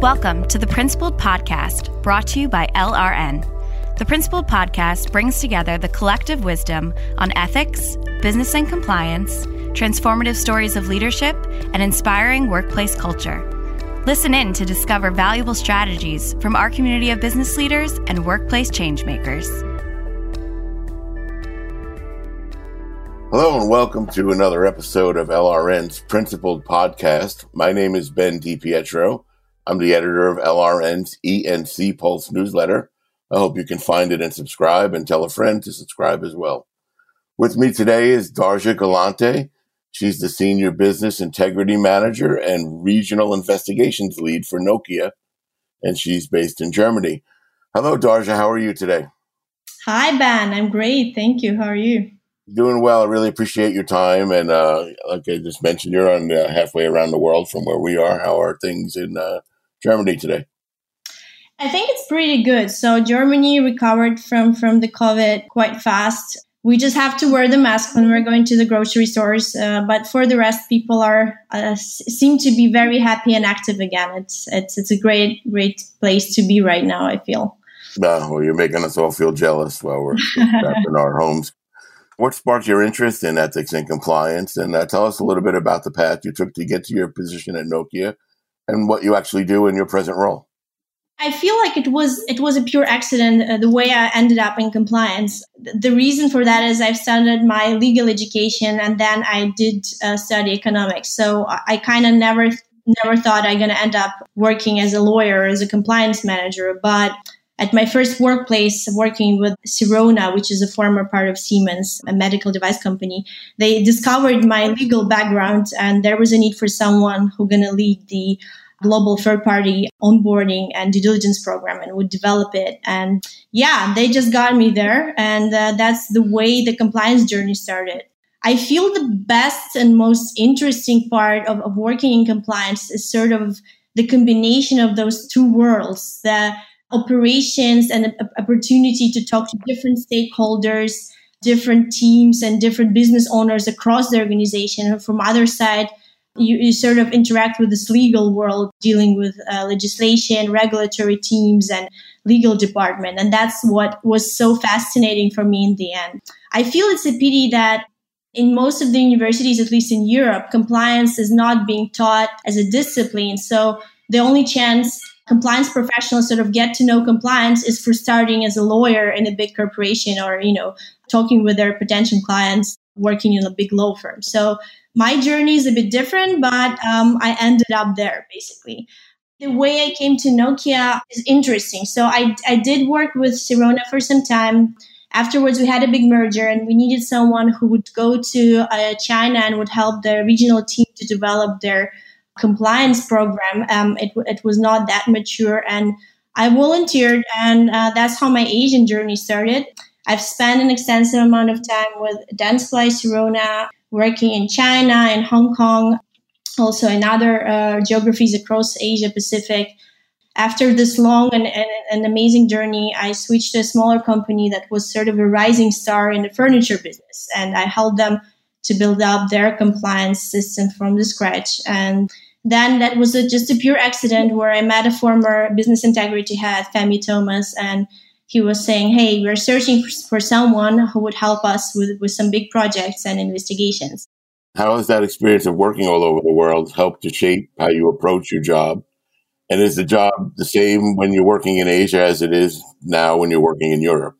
Welcome to the Principled Podcast, brought to you by LRN. The Principled Podcast brings together the collective wisdom on ethics, business and compliance, transformative stories of leadership, and inspiring workplace culture. Listen in to discover valuable strategies from our community of business leaders and workplace changemakers. Hello and welcome to another episode of LRN's Principled Podcast. My name is Ben DiPietro. I'm the editor of LRN's E&C Pulse newsletter. I hope you can find it and subscribe and tell a friend to subscribe as well. With me today is Darja Galante. She's the Senior Business Integrity Manager and Regional Investigations Lead for Nokia, and she's based in Germany. Hello, Darja. How are you today? Hi, Ben. I'm great. Thank you. How are you? Doing well. I really appreciate your time. And uh, like I just mentioned, you're on uh, halfway around the world from where we are. How are things in uh, Germany today? I think it's pretty good. So Germany recovered from from the COVID quite fast. We just have to wear the mask when we're going to the grocery stores, uh, but for the rest, people are uh, seem to be very happy and active again. It's it's it's a great great place to be right now. I feel. Uh, well, you're making us all feel jealous while we're trapped in our homes. What sparked your interest in ethics and compliance? And uh, tell us a little bit about the path you took to get to your position at Nokia and what you actually do in your present role. I feel like it was it was a pure accident uh, the way I ended up in compliance. The reason for that is I've started my legal education and then I did uh, study economics. So I kind of never never thought I'm going to end up working as a lawyer as a compliance manager, but at my first workplace working with Sirona, which is a former part of Siemens, a medical device company, they discovered my legal background and there was a need for someone who going to lead the global third party onboarding and due diligence program and would develop it. And yeah, they just got me there. And uh, that's the way the compliance journey started. I feel the best and most interesting part of, of working in compliance is sort of the combination of those two worlds, the operations and opportunity to talk to different stakeholders, different teams and different business owners across the organization. And from other side, you, you sort of interact with this legal world dealing with uh, legislation, regulatory teams, and legal department. And that's what was so fascinating for me in the end. I feel it's a pity that in most of the universities, at least in Europe, compliance is not being taught as a discipline. So the only chance compliance professionals sort of get to know compliance is for starting as a lawyer in a big corporation or, you know, talking with their potential clients working in a big law firm. So my journey is a bit different, but um, I ended up there basically. The way I came to Nokia is interesting. So I, I did work with Sirona for some time. Afterwards, we had a big merger and we needed someone who would go to uh, China and would help the regional team to develop their compliance program. Um, it, it was not that mature and I volunteered and uh, that's how my Asian journey started. I've spent an extensive amount of time with Dentsply Sirona, working in China and Hong Kong, also in other uh, geographies across Asia Pacific. After this long and, and, and, amazing journey, I switched to a smaller company that was sort of a rising star in the furniture business. And I helped them to build up their compliance system from the scratch. And then that was a, just a pure accident where I met a former business integrity head, Femi Thomas, and he was saying, Hey, we're searching for someone who would help us with, with some big projects and investigations. How has that experience of working all over the world helped to shape how you approach your job? And is the job the same when you're working in Asia as it is now when you're working in Europe?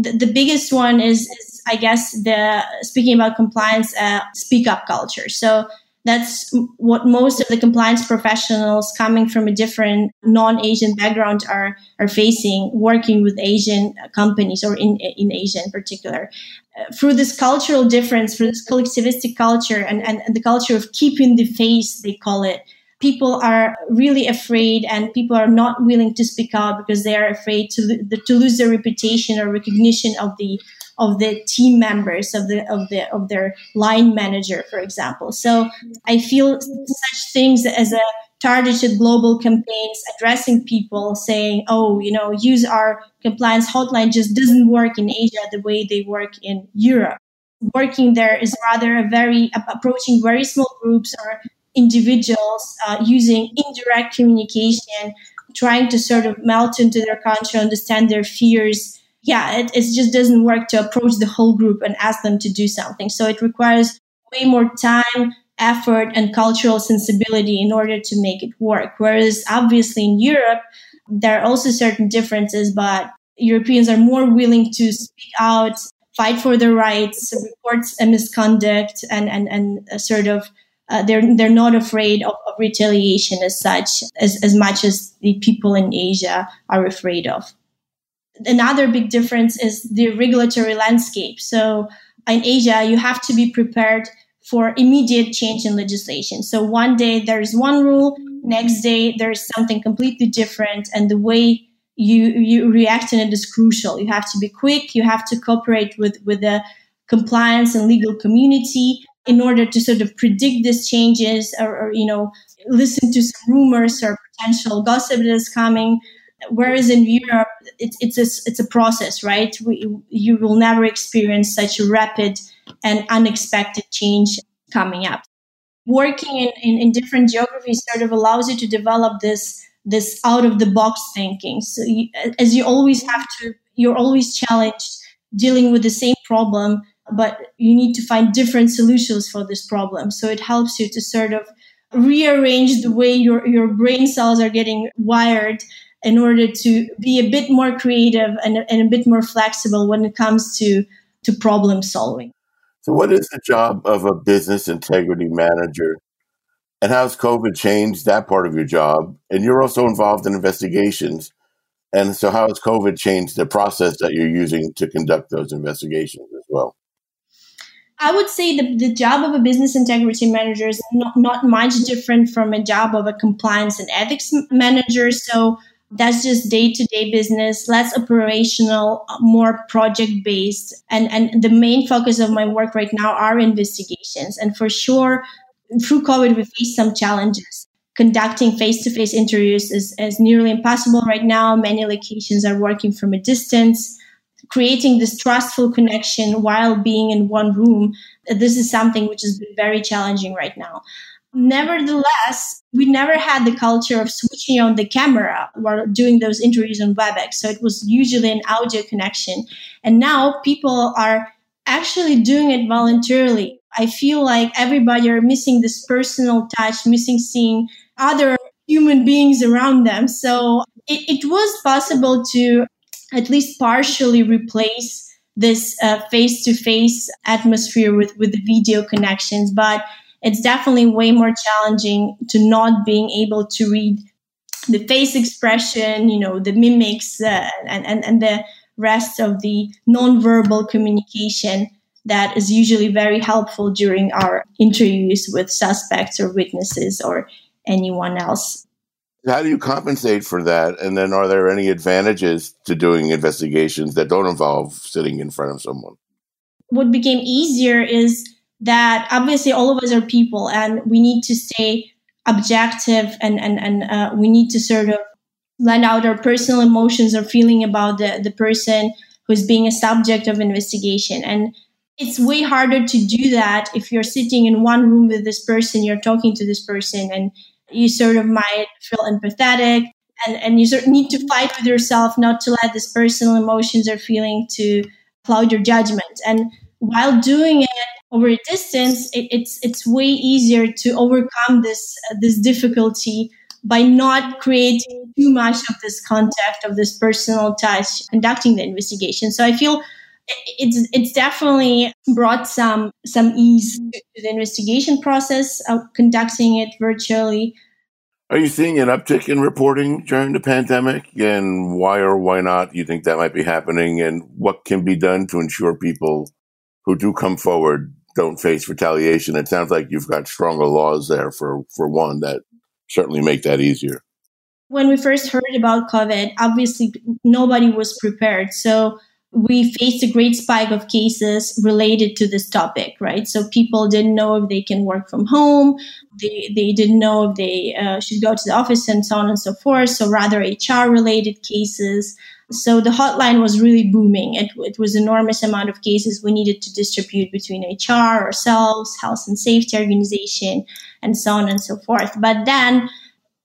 The, the biggest one is, is, I guess, the speaking about compliance, uh, speak up culture. So that's what most of the compliance professionals coming from a different non-Asian background are are facing working with Asian companies or in in Asia in particular. Uh, through this cultural difference, through this collectivistic culture and, and, and the culture of keeping the face, they call it, people are really afraid and people are not willing to speak out because they are afraid to, to lose their reputation or recognition of the of the team members of the of the of their line manager for example so i feel such things as a targeted global campaigns addressing people saying oh you know use our compliance hotline just doesn't work in asia the way they work in europe working there is rather a very approaching very small groups or individuals uh, using indirect communication, trying to sort of melt into their culture, understand their fears. Yeah, it, it just doesn't work to approach the whole group and ask them to do something. So it requires way more time, effort, and cultural sensibility in order to make it work. Whereas obviously in Europe, there are also certain differences, but Europeans are more willing to speak out, fight for their rights, report a misconduct, and, and, and sort of uh, they're they're not afraid of, of, retaliation as such as, as much as the people in Asia are afraid of. Another big difference is the regulatory landscape. So in Asia, you have to be prepared for immediate change in legislation. So one day there's one rule, next day there's something completely different, and the way you you react in it is crucial. You have to be quick. You have to cooperate with with the compliance and legal community in order to sort of predict these changes or, or you know listen to some rumors or potential gossip that is coming whereas in Europe, it's it's a, it's a process, right? We, you will never experience such rapid and unexpected change coming up. Working in, in, in different geographies sort of allows you to develop this this out of the box thinking. So you, as you always have to, you're always challenged dealing with the same problem but you need to find different solutions for this problem. So it helps you to sort of rearrange the way your, your brain cells are getting wired in order to be a bit more creative and, and a bit more flexible when it comes to, to problem solving. So, what is the job of a business integrity manager? And how has COVID changed that part of your job? And you're also involved in investigations. And so, how has COVID changed the process that you're using to conduct those investigations as well? I would say the, the job of a business integrity manager is not, not much different from a job of a compliance and ethics manager. So that's just day to day business, less operational, more project based. And, and the main focus of my work right now are investigations. And for sure, through COVID, we face some challenges. Conducting face to face interviews is, is nearly impossible right now. Many locations are working from a distance creating this trustful connection while being in one room, this is something which has been very challenging right now. Nevertheless, we never had the culture of switching on the camera while doing those interviews on WebEx. So it was usually an audio connection. And now people are actually doing it voluntarily. I feel like everybody are missing this personal touch, missing seeing other human beings around them. So it, it was possible to at least partially replace this face to face atmosphere with, with the video connections. But it's definitely way more challenging to not being able to read the face expression, you know, the mimics uh, and, and, and the rest of the nonverbal communication that is usually very helpful during our interviews with suspects or witnesses or anyone else. How do you compensate for that? And then are there any advantages to doing investigations that don't involve sitting in front of someone? What became easier is that obviously all of us are people and we need to stay objective and, and, and uh, we need to sort of let out our personal emotions or feeling about the, the person who's being a subject of investigation. And it's way harder to do that if you're sitting in one room with this person, you're talking to this person, and you sort of might feel empathetic and, and you sort of need to fight with yourself not to let these personal emotions or feeling to cloud your judgment. And while doing it over a distance, it, it's it's way easier to overcome this uh, this difficulty by not creating too much of this contact of this personal touch conducting the investigation. So I feel it's it's definitely brought some some ease to the investigation process of conducting it virtually. Are you seeing an uptick in reporting during the pandemic? And why or why not you think that might be happening? And what can be done to ensure people who do come forward don't face retaliation? It sounds like you've got stronger laws there for, for one that certainly make that easier. When we first heard about COVID, obviously nobody was prepared. So we faced a great spike of cases related to this topic, right? So people didn't know if they can work from home, they, they didn't know if they uh, should go to the office, and so on and so forth. So rather HR related cases. So the hotline was really booming. It, it was enormous amount of cases we needed to distribute between HR, ourselves, health and safety organization, and so on and so forth. But then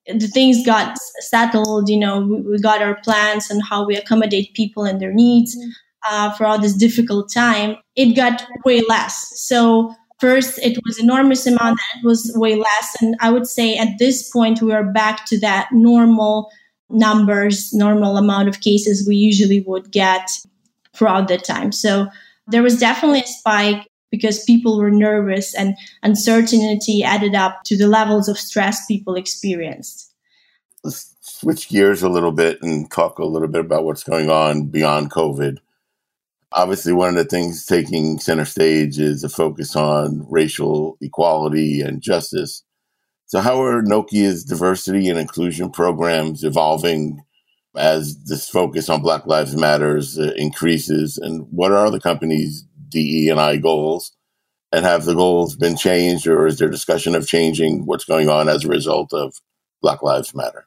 the things got settled. You know, we, we got our plans on how we accommodate people and their needs uh, for all this difficult time. It got way less. So first it was enormous amount then it was way less and i would say at this point we are back to that normal numbers, normal amount of cases we usually would get throughout the time. So there was definitely a spike because people were nervous and uncertainty added up to the levels of stress people experienced. Let's switch gears a little bit and talk a little bit about what's going on beyond COVID. Obviously, one of the things taking center stage is a focus on racial equality and justice. So, how are Nokia's diversity and inclusion programs evolving as this focus on Black Lives Matters uh, increases? And what are the company's DE and I goals? And have the goals been changed, or is there discussion of changing what's going on as a result of Black Lives Matter?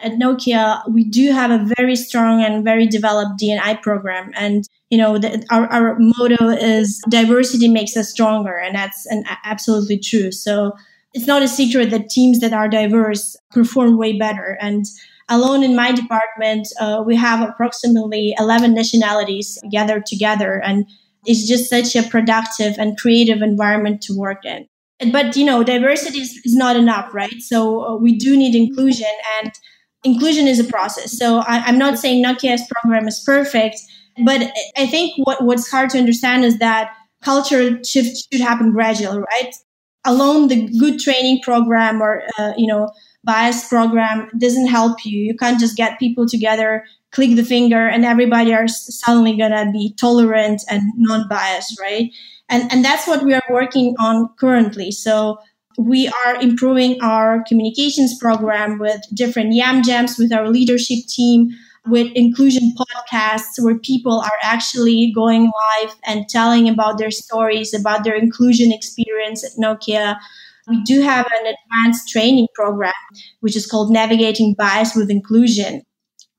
At Nokia, we do have a very strong and very developed D&I program, and you know the, our our motto is diversity makes us stronger, and that's an, absolutely true. So it's not a secret that teams that are diverse perform way better. And alone in my department, uh, we have approximately 11 nationalities gathered together. And it's just such a productive and creative environment to work in. But, you know, diversity is, is not enough, right? So uh, we do need inclusion and inclusion is a process. So I, I'm not saying Nokia's program is perfect, but I think what, what's hard to understand is that culture shift should happen gradually, right? alone the good training program or uh, you know bias program doesn't help you you can't just get people together click the finger and everybody are suddenly gonna be tolerant and non-biased right? And and that's what we are working on currently. So we are improving our communications program with different yam jams with our leadership team with inclusion podcasts where people are actually going live and telling about their stories, about their inclusion experience at Nokia. We do have an advanced training program, which is called Navigating Bias with Inclusion,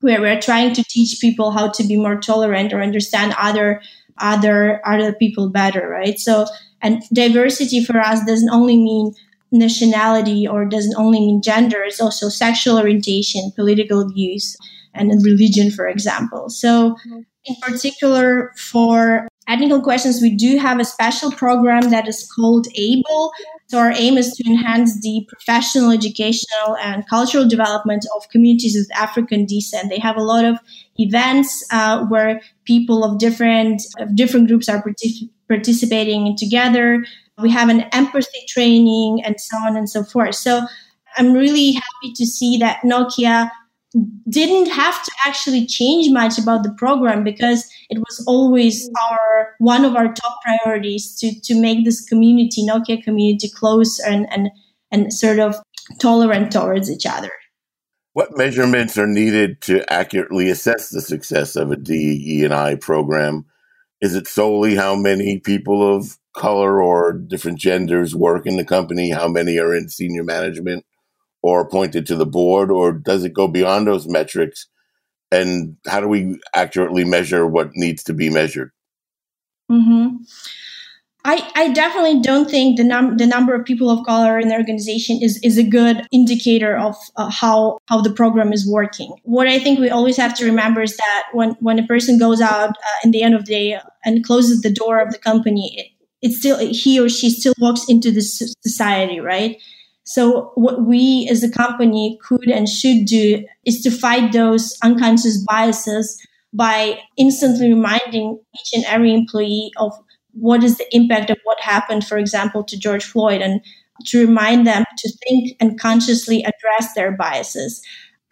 where we're trying to teach people how to be more tolerant or understand other other other people better, right? So and diversity for us doesn't only mean nationality or doesn't only mean gender, it's also sexual orientation, political views and religion, for example. So, in particular, for ethnical questions, we do have a special program that is called ABLE. So, our aim is to enhance the professional, educational, and cultural development of communities with African descent. They have a lot of events uh, where people of different of different groups are partic- participating together. We have an empathy training and so on and so forth. So, I'm really happy to see that Nokia didn't have to actually change much about the program because it was always mm-hmm. our one of our top priorities to to make this community Nokia community close and and and sort of tolerant towards each other. What measurements are needed to accurately assess the success of a DE and I program? Is it solely how many people of color or different genders work in the company? How many are in senior management? Or appointed to the board, or does it go beyond those metrics? And how do we accurately measure what needs to be measured? Mm-hmm. I, I definitely don't think the, num- the number of people of color in the organization is, is a good indicator of uh, how, how the program is working. What I think we always have to remember is that when, when a person goes out uh, in the end of the day and closes the door of the company, it, it's still he or she still walks into the society, right? So what we as a company could and should do is to fight those unconscious biases by instantly reminding each and every employee of what is the impact of what happened, for example, to George Floyd, and to remind them to think and consciously address their biases.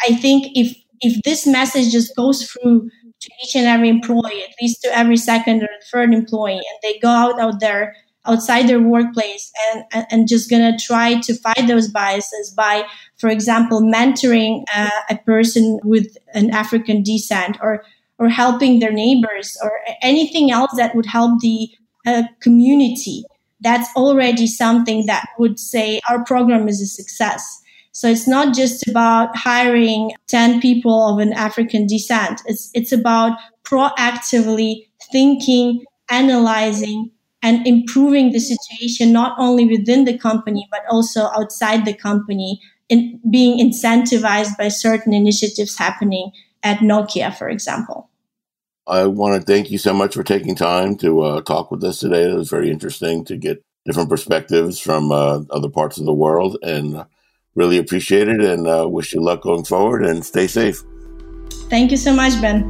I think if if this message just goes through to each and every employee, at least to every second or third employee, and they go out out there outside their workplace and, and just gonna try to fight those biases by, for example, mentoring uh, a person with an African descent or or helping their neighbors or anything else that would help the uh, community. That's already something that would say our program is a success. So it's not just about hiring 10 people of an African descent. It's, it's about proactively thinking, analyzing, and improving the situation not only within the company but also outside the company in being incentivized by certain initiatives happening at Nokia, for example. I want to thank you so much for taking time to uh, talk with us today. It was very interesting to get different perspectives from uh, other parts of the world and really appreciate it and uh, wish you luck going forward and stay safe. Thank you so much, Ben.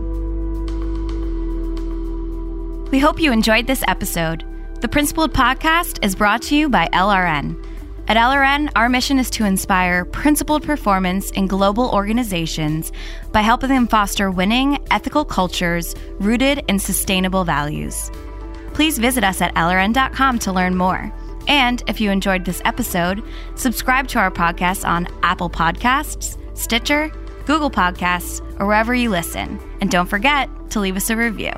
We hope you enjoyed this episode. The Principled Podcast is brought to you by LRN. At LRN, our mission is to inspire principled performance in global organizations by helping them foster winning, ethical cultures rooted in sustainable values. Please visit us at LRN.com to learn more. And if you enjoyed this episode, subscribe to our podcast on Apple Podcasts, Stitcher, Google Podcasts, or wherever you listen. And don't forget to leave us a review.